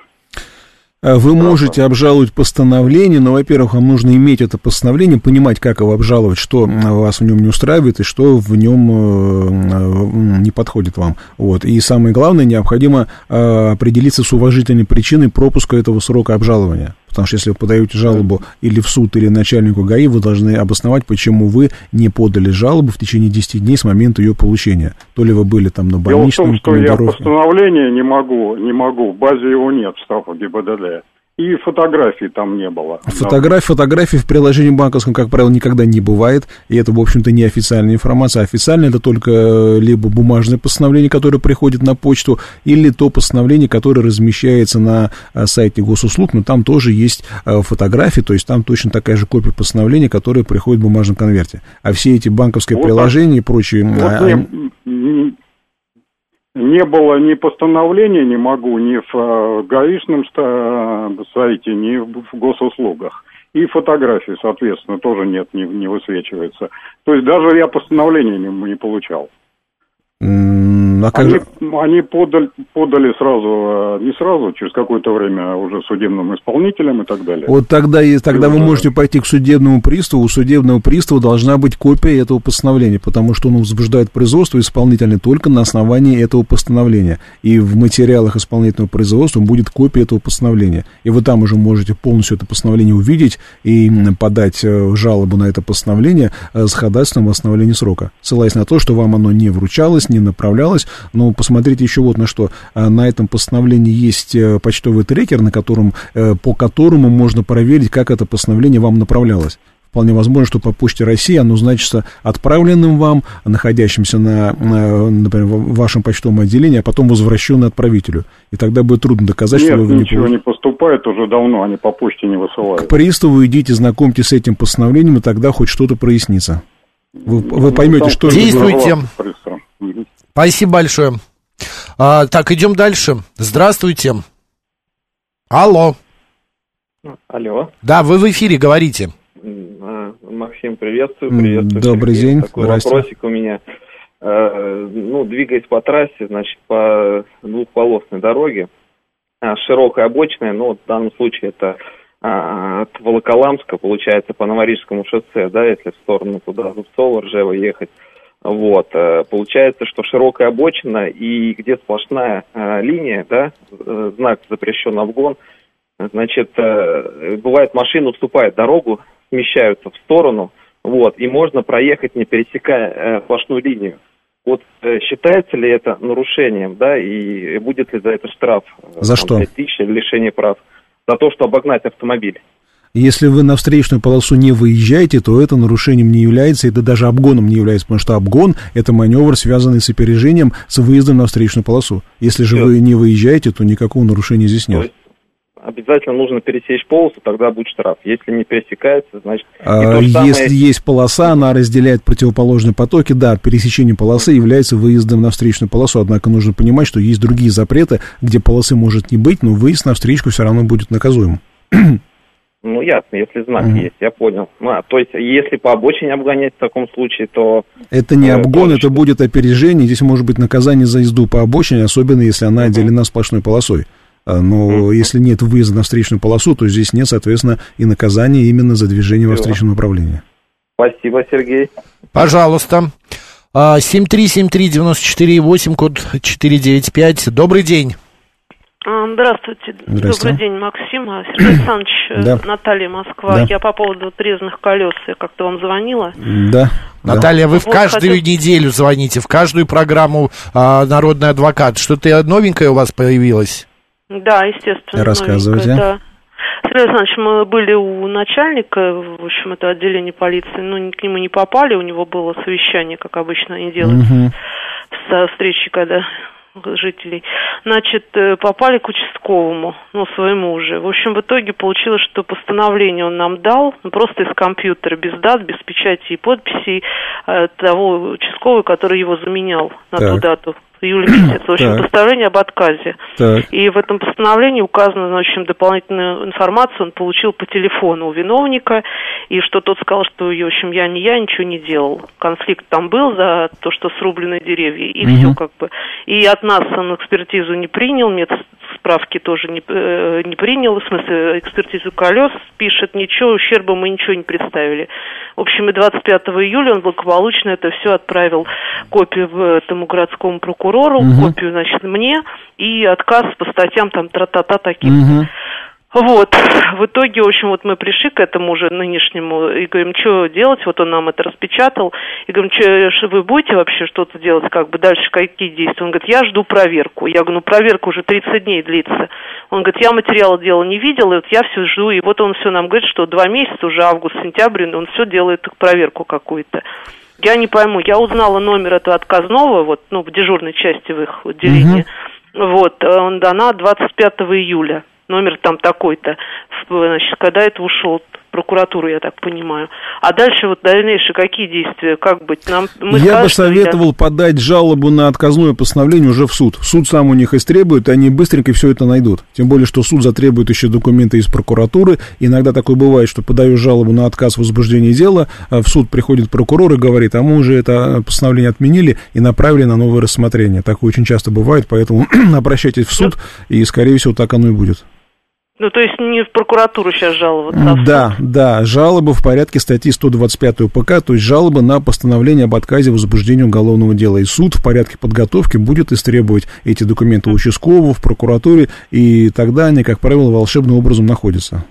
А вы можете обжаловать постановление, но, во-первых, вам нужно иметь это постановление, понимать, как его обжаловать, что вас в нем не устраивает и что в нем э, не подходит вам. Вот. И самое главное, необходимо э, определиться с уважительной причиной пропуска этого срока обжалования. Потому что если вы подаете жалобу или в суд, или начальнику ГАИ, вы должны обосновать, почему вы не подали жалобу в течение 10 дней с момента ее получения. То ли вы были там на больничном, Дело в том, что я постановление не могу, не могу, в базе его нет, штрафа ГИБДД. И фотографий там не было. Фотограф, фотографий в приложении банковском, как правило, никогда не бывает. И это, в общем-то, не официальная информация. Официально это только э, либо бумажное постановление, которое приходит на почту, или то постановление, которое размещается на э, сайте госуслуг, но там тоже есть э, фотографии, то есть там точно такая же копия постановления, которая приходит в бумажном конверте. А все эти банковские вот приложения и прочие... Вот а, они не было ни постановления, не могу, ни в э, гаишном э, сайте, ни в госуслугах. И фотографии, соответственно, тоже нет, не, не высвечивается. То есть даже я постановления не, не получал. А как они, они подали, подали сразу, э, не сразу, через какое-то время уже судебным исполнителям и так далее. Вот тогда, тогда вы можете пойти к судебному приставу, у судебного пристава должна быть копия этого постановления, потому что он возбуждает производство исполнительное только на основании этого постановления. И в материалах исполнительного производства будет копия этого постановления. И вы там уже можете полностью это постановление увидеть и подать э, жалобу на это постановление э, с ходатайством восстановления срока, ссылаясь на то, что вам оно не вручалось, не направлялось, но посмотрите еще вот на что. А, на этом постановлении есть э, почтовый трекер, на котором, э, по которому можно проверить, как это постановление вам направлялось. Вполне возможно, что по почте России оно значится отправленным вам, находящимся на, на например, в вашем почтовом отделении, а потом возвращенным отправителю. И тогда будет трудно доказать, Нет, что вы не ничего не поступает уже давно, они по почте не высылают. К приставу идите, знакомьтесь с этим постановлением, и тогда хоть что-то прояснится. Вы, вы поймете, ну, что... Действуйте. Спасибо большое. А, так, идем дальше. Здравствуйте. Алло. Алло. Да, вы в эфире говорите. А, Максим, приветствую, приветствую. Добрый Сергей. день. Такой Здрасте. вопросик у меня. А, ну, двигаясь по трассе, значит, по двухполосной дороге, а, широкая обочина, ну, в данном случае это от Волоколамска, получается, по Новорижскому шоссе, да, если в сторону туда, Зубцова, Ржева ехать. Вот, э, получается, что широкая обочина и где сплошная э, линия, да, э, знак запрещен обгон, значит, бывает машина уступает дорогу, смещаются в сторону, вот, и можно проехать, не пересекая сплошную линию. Вот считается ли это нарушением, да, и будет ли за это штраф? За что? 5 тысяч лишение прав. За то, что обогнать автомобиль. Если вы на встречную полосу не выезжаете, то это нарушением не является, это даже обгоном не является, потому что обгон – это маневр, связанный с опережением, с выездом на встречную полосу. Если же вы не выезжаете, то никакого нарушения здесь нет обязательно нужно пересечь полосу, тогда будет штраф. Если не пересекается, значит... А, самое... Если есть полоса, она разделяет противоположные потоки, да, пересечение полосы является выездом на встречную полосу, однако нужно понимать, что есть другие запреты, где полосы может не быть, но выезд на встречку все равно будет наказуем. Ну, ясно, если знак mm-hmm. есть, я понял. Ну, а, то есть, если по обочине обгонять в таком случае, то... Это не э, обгон, это будет опережение. Здесь может быть наказание за езду по обочине, особенно если она mm-hmm. отделена сплошной полосой. А, но mm-hmm. если нет выезда на встречную полосу, то здесь нет, соответственно, и наказания именно за движение Все. во встречном направлении. Спасибо, Сергей. Пожалуйста. 7373948, а, код 495. Добрый день. Здравствуйте. Здравствуйте. Добрый день, Максим. Сергей Александрович, э, да. Наталья Москва. Да. Я по поводу отрезанных колес, я как-то вам звонила. Да. Наталья, вы в каждую хотел... неделю звоните, в каждую программу а, «Народный адвокат». Что-то новенькое у вас появилось? Да, естественно. Рассказывайте. Да. Сергей Александрович, мы были у начальника, в общем, это отделение полиции, но к нему не попали, у него было совещание, как обычно они делают, угу. со встречи, когда жителей, значит, э, попали к участковому, ну, своему уже. В общем, в итоге получилось, что постановление он нам дал, ну, просто из компьютера, без дат, без печати и подписей э, того участкового, который его заменял на так. ту дату июля месяца. В общем, так. постановление об отказе. Так. И в этом постановлении указана, в общем, дополнительную информацию он получил по телефону у виновника, и что тот сказал, что, в общем, я не я, ничего не делал. Конфликт там был за то, что срублены деревья, и угу. все как бы. И от нас он экспертизу не принял, метод справки тоже не, э, не принял, в смысле экспертизу колес, пишет, ничего, ущерба мы ничего не представили. В общем, и 25 июля он благополучно это все отправил копию этому городскому прокурору, угу. копию, значит, мне, и отказ по статьям там тра-та-та таким. Угу. Вот, в итоге, в общем, вот мы пришли к этому уже нынешнему и говорим, что делать, вот он нам это распечатал, и говорим, что вы будете вообще что-то делать, как бы дальше какие действия? Он говорит, я жду проверку. Я говорю, ну проверка уже 30 дней длится. Он говорит, я материала дела не видел, и вот я все жду, и вот он все нам говорит, что два месяца, уже август, сентябрь, он все делает проверку какую-то. Я не пойму, я узнала номер этого отказного, вот, ну, в дежурной части в их отделении. Угу. Вот, он дана 25 июля номер там такой-то, значит, когда это ушел прокуратуру, я так понимаю. А дальше вот дальнейшие какие действия, как быть? Нам, мы я бы советовал я... подать жалобу на отказное постановление уже в суд. Суд сам у них истребует, и они быстренько все это найдут. Тем более, что суд затребует еще документы из прокуратуры. Иногда такое бывает, что подаю жалобу на отказ возбуждения дела, а в суд приходит прокурор и говорит, а мы уже это постановление отменили и направили на новое рассмотрение. Такое очень часто бывает, поэтому обращайтесь в суд, и, скорее всего, так оно и будет. Ну, то есть не в прокуратуру сейчас жаловаться, а Да, да, жалоба в порядке статьи 125 УПК, то есть жалоба на постановление об отказе возбуждения уголовного дела. И суд в порядке подготовки будет истребовать эти документы у участкового, в прокуратуре, и тогда они, как правило, волшебным образом находятся.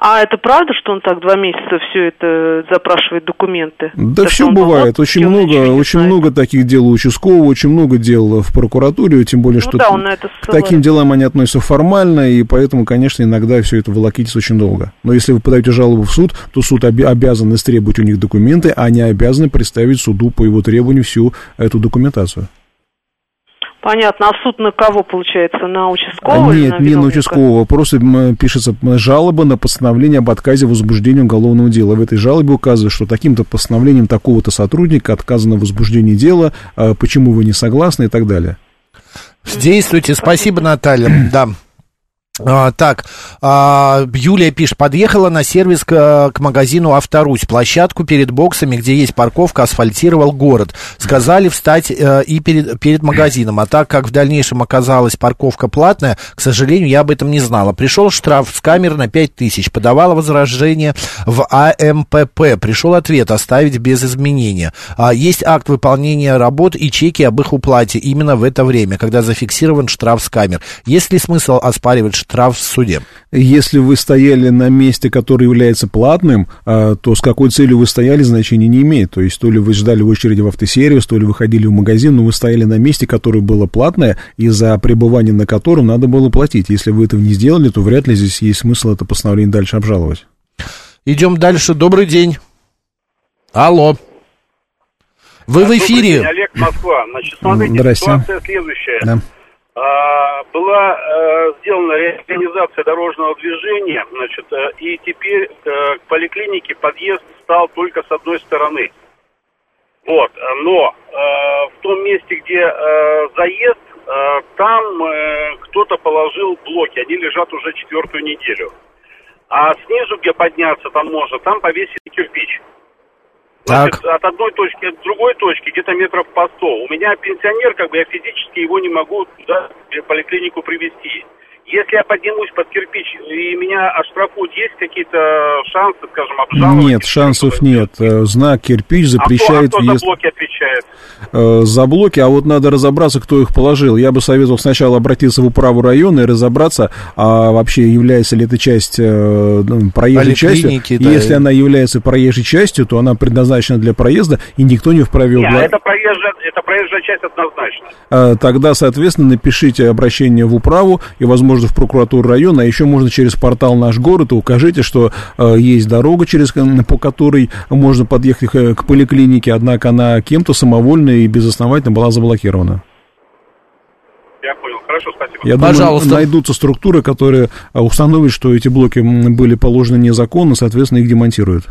А это правда, что он так два месяца все это запрашивает документы? Да То, все бывает. Был, очень много, очень много таких дел у участкового, очень много дел в прокуратуре, тем более, ну, что да, он это к таким делам они относятся формально, и поэтому, конечно, иногда все это волокитится очень долго. Но если вы подаете жалобу в суд, то суд обязан истребовать у них документы, а они обязаны представить суду по его требованию всю эту документацию. Понятно. А суд на кого, получается? На участкового? Нет, на не на участкового. Просто пишется жалоба на постановление об отказе возбуждения уголовного дела. В этой жалобе указывается, что таким-то постановлением такого-то сотрудника отказано в возбуждении дела, а почему вы не согласны и так далее. Действуйте. Спасибо, Наталья. Да. А, так, а, Юлия пишет, подъехала на сервис к, к магазину «Авторусь». Площадку перед боксами, где есть парковка, асфальтировал город. Сказали встать а, и перед, перед магазином. А так как в дальнейшем оказалась парковка платная, к сожалению, я об этом не знала. Пришел штраф с камер на 5 тысяч. Подавала возражение в АМПП. Пришел ответ оставить без изменения. А, есть акт выполнения работ и чеки об их уплате именно в это время, когда зафиксирован штраф с камер. Есть ли смысл оспаривать штраф в суде. Если вы стояли на месте, которое является платным, а, то с какой целью вы стояли, значения не имеет. То есть, то ли вы ждали в очереди в автосервис, то ли вы ходили в магазин, но вы стояли на месте, которое было платное, и за пребывание на котором надо было платить. Если вы этого не сделали, то вряд ли здесь есть смысл это постановление дальше обжаловать. Идем дальше. Добрый день. Алло. Вы в эфире. День, Олег Москва. Значит, смотрите, Здрасте. ситуация следующая. Да. А, была э, сделана реорганизация дорожного движения, значит, э, и теперь э, к поликлинике подъезд стал только с одной стороны. Вот, но в том месте, где заезд, там кто-то положил блоки, они лежат уже четвертую неделю. А снизу, где подняться там можно, там повесили кирпич. Значит, так. от одной точки к другой точке где-то метров по сто. У меня пенсионер, как бы я физически его не могу туда, в поликлинику привести. Если я поднимусь под кирпич и меня оштрафуют, есть какие-то шансы, скажем, обжаловать? Нет, шансов нет. Э, знак кирпич запрещает а кто, а кто въезд... за блоки отвечает? Э, за блоки, а вот надо разобраться, кто их положил. Я бы советовал сначала обратиться в управу района и разобраться, а вообще является ли эта часть э, ну, проезжей частью. Да, Если и... она является проезжей частью, то она предназначена для проезда, и никто не вправе... Нет, это, проезжая, это проезжая часть однозначно. А, тогда, соответственно, напишите обращение в управу и, возможно, можно в прокуратуру района, а еще можно через портал «Наш город» и укажите, что э, есть дорога, через, по которой можно подъехать к, к поликлинике, однако она кем-то самовольно и безосновательно была заблокирована. Я понял. Хорошо, спасибо. Я Пожалуйста. думаю, найдутся структуры, которые э, установят, что эти блоки были положены незаконно, соответственно, их демонтируют.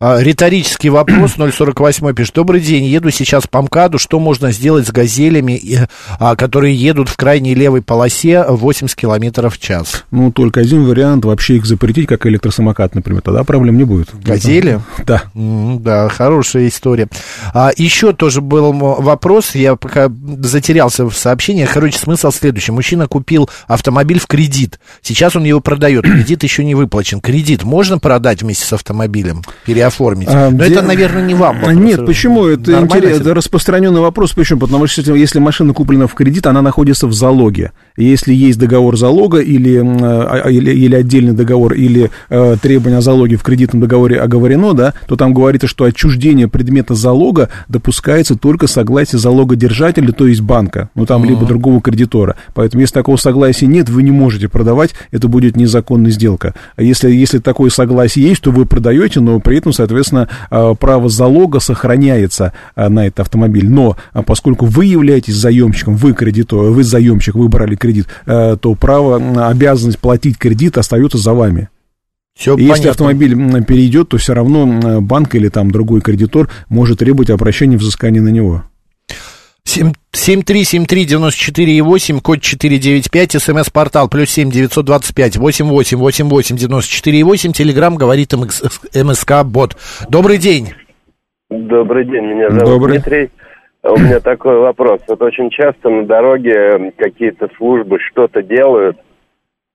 А, риторический вопрос 048 пишет. Добрый день, еду сейчас по МКАДу. Что можно сделать с газелями, а, которые едут в крайней левой полосе 80 километров в час? Ну, только один вариант. Вообще их запретить, как электросамокат, например. Тогда проблем не будет. Газели? Да. Mm, да, хорошая история. А, еще тоже был вопрос. Я пока затерялся в сообщениях. Короче, смысл следующий. Мужчина купил автомобиль в кредит. Сейчас он его продает. Кредит еще не выплачен. Кредит можно продать вместе с автомобилем? Переоформить оформить. А, Но где... это, наверное, не вам. Вопрос. Нет, почему? Это, интерес, это распространенный вопрос. Почему? Потому что если машина куплена в кредит, она находится в залоге. Если есть договор залога или, а, а, или, или отдельный договор, или э, требование о залоге в кредитном договоре оговорено, да, то там говорится, что отчуждение предмета залога допускается только согласие залогодержателя, то есть банка, ну там uh-huh. либо другого кредитора. Поэтому если такого согласия нет, вы не можете продавать, это будет незаконная сделка. А если, если такое согласие есть, то вы продаете, но при этом соответственно, э, право залога сохраняется э, на этот автомобиль. Но э, поскольку вы являетесь заемщиком, вы кредитор, вы заемщик, вы брали кредит, то право, обязанность платить кредит остается за вами. Все и если автомобиль перейдет, то все равно банк или там другой кредитор может требовать обращения взыскания на него. 7373948, код 495, смс-портал, плюс 7 925 88 88 94 8, телеграмм говорит МСК Бот. Добрый день. Добрый день, меня зовут Добрый. Дмитрий. У меня такой вопрос. Вот очень часто на дороге какие-то службы что-то делают,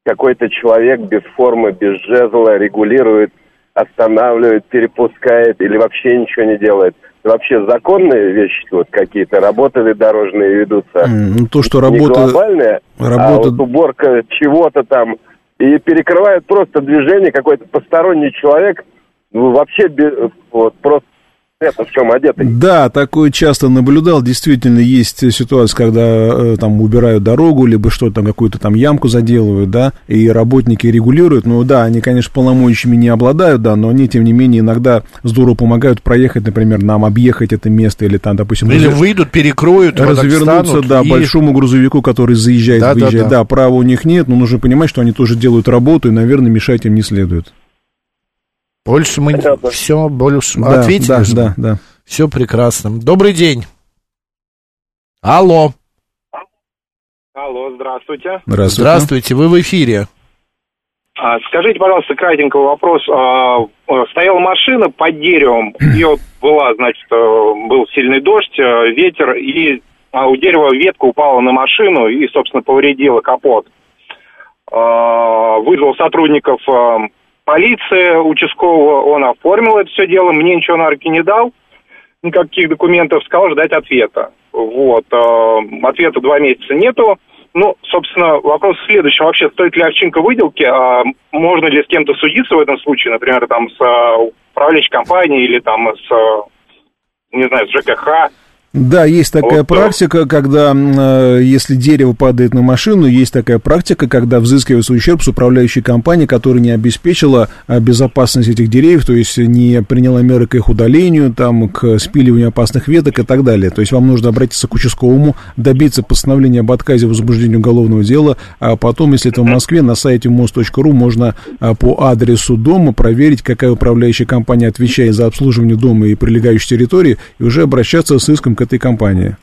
какой-то человек без формы, без жезла регулирует, останавливает, перепускает или вообще ничего не делает – вообще законные вещи вот какие-то, работы дорожные ведутся. Ну, то, что работа... Не глобальная, работа... а вот уборка чего-то там. И перекрывает просто движение какой-то посторонний человек, ну, вообще вот, просто это в чем одетый. Да, такое часто наблюдал. Действительно, есть ситуация, когда э, там убирают дорогу, либо что-то там, какую-то там ямку заделывают, да, и работники регулируют. Ну да, они, конечно, полномочиями не обладают, да, но они, тем не менее, иногда здорово помогают проехать, например, нам объехать это место, или там, допустим... Или разв... выйдут, перекроют, развернуться, да, и... большому грузовику, который заезжает, да, выезжает. Да, да. да, права у них нет, но нужно понимать, что они тоже делают работу, и, наверное, мешать им не следует. Больше мы Понятно. все больше да, ответили. Да, же. да, да. Все прекрасно. Добрый день. Алло. Алло, здравствуйте. Здравствуйте. Здравствуйте, вы в эфире. А, скажите, пожалуйста, кратенько вопрос. А, э, стояла машина под деревом, ее была, значит, э, был сильный дождь, э, ветер, и а, у дерева ветка упала на машину и, собственно, повредила капот. А, вызвал сотрудников полиция участкового, он оформил это все дело, мне ничего на руки не дал, никаких документов, сказал ждать ответа. Вот, э, ответа два месяца нету. Ну, собственно, вопрос следующий. Вообще, стоит ли овчинка выделки? А можно ли с кем-то судиться в этом случае, например, там с э, управляющей компанией или там с, э, не знаю, с ЖКХ? Да, есть такая вот, практика, когда, э, если дерево падает на машину, есть такая практика, когда взыскивается ущерб с управляющей компанией, которая не обеспечила э, безопасность этих деревьев, то есть не приняла меры к их удалению, там, к спиливанию опасных веток и так далее. То есть вам нужно обратиться к участковому, добиться постановления об отказе в возбуждении уголовного дела, а потом, если это в Москве, на сайте мост.ру можно э, по адресу дома проверить, какая управляющая компания отвечает за обслуживание дома и прилегающей территории, и уже обращаться с иском к этой компании.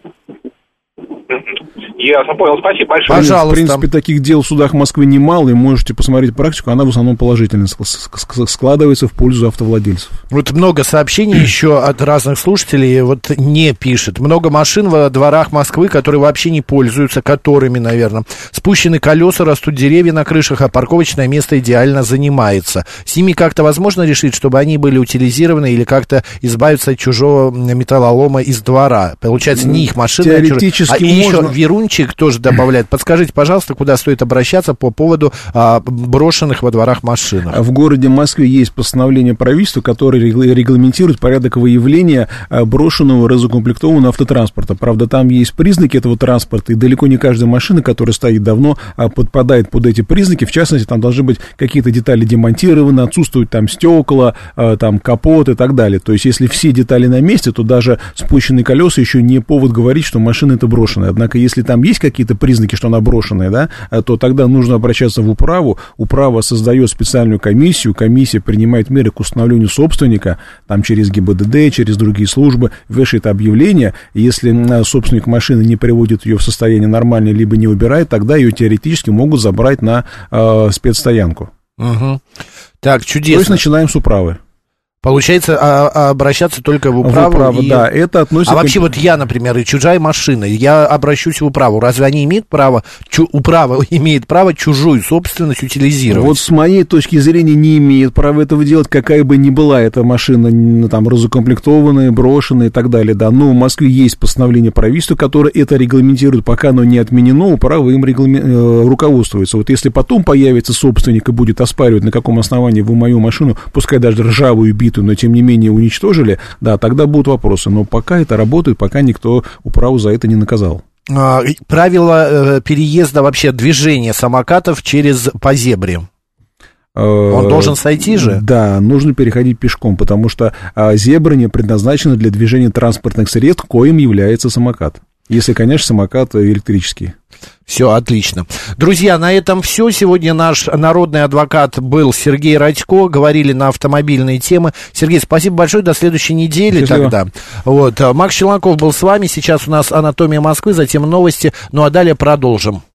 Ясно, понял. Спасибо большое. Пожалуйста. В принципе, таких дел в судах Москвы немало, и можете посмотреть практику, она в основном положительно складывается в пользу автовладельцев. Вот много сообщений еще от разных слушателей, вот не пишет. Много машин во дворах Москвы, которые вообще не пользуются, которыми, наверное. Спущены колеса, растут деревья на крышах, а парковочное место идеально занимается. С ними как-то возможно решить, чтобы они были утилизированы или как-то избавиться от чужого металлолома из двора? Получается, не их машина, а Теоретически а, можно... еще Верунь Романчик тоже добавляет. Подскажите, пожалуйста, куда стоит обращаться по поводу а, брошенных во дворах машин? В городе Москве есть постановление правительства, которое регламентирует порядок выявления а, брошенного разукомплектованного автотранспорта. Правда, там есть признаки этого транспорта, и далеко не каждая машина, которая стоит давно, а, подпадает под эти признаки. В частности, там должны быть какие-то детали демонтированы, отсутствуют там стекла, там капот и так далее. То есть, если все детали на месте, то даже спущенные колеса еще не повод говорить, что машина это брошенная. Однако, если там там есть какие-то признаки, что она брошенная, да, а то тогда нужно обращаться в управу. Управа создает специальную комиссию, комиссия принимает меры к установлению собственника, там через ГИБДД, через другие службы, вешает объявление. Если собственник машины не приводит ее в состояние нормальное, либо не убирает, тогда ее теоретически могут забрать на э, спецстоянку. Угу. Так, чудесно. То есть начинаем с управы. Получается, а, а обращаться только в управу? В управу, и... да. Это относится... А вообще вот я, например, и чужая машина, я обращусь в управу. Разве они имеют право, чу... управа имеет право чужую собственность утилизировать? Вот с моей точки зрения не имеет права этого делать, какая бы ни была эта машина, там, разукомплектованная, брошенная и так далее, да. Но в Москве есть постановление правительства, которое это регламентирует, пока оно не отменено, управа им регламе... Э, руководствуется. Вот если потом появится собственник и будет оспаривать, на каком основании вы мою машину, пускай даже ржавую, битую, разбитую, но тем не менее уничтожили, да, тогда будут вопросы. Но пока это работает, пока никто управу за это не наказал. А, правила э, переезда вообще движения самокатов через по зебре. Э, Он должен сойти же? Да, нужно переходить пешком, потому что а, зебра не предназначена для движения транспортных средств, коим является самокат. Если, конечно, самокат электрический. Все, отлично. Друзья, на этом все. Сегодня наш народный адвокат был Сергей Радько. Говорили на автомобильные темы. Сергей, спасибо большое. До следующей недели Счастливо. тогда. Вот. Макс Челноков был с вами. Сейчас у нас «Анатомия Москвы», затем новости. Ну а далее продолжим.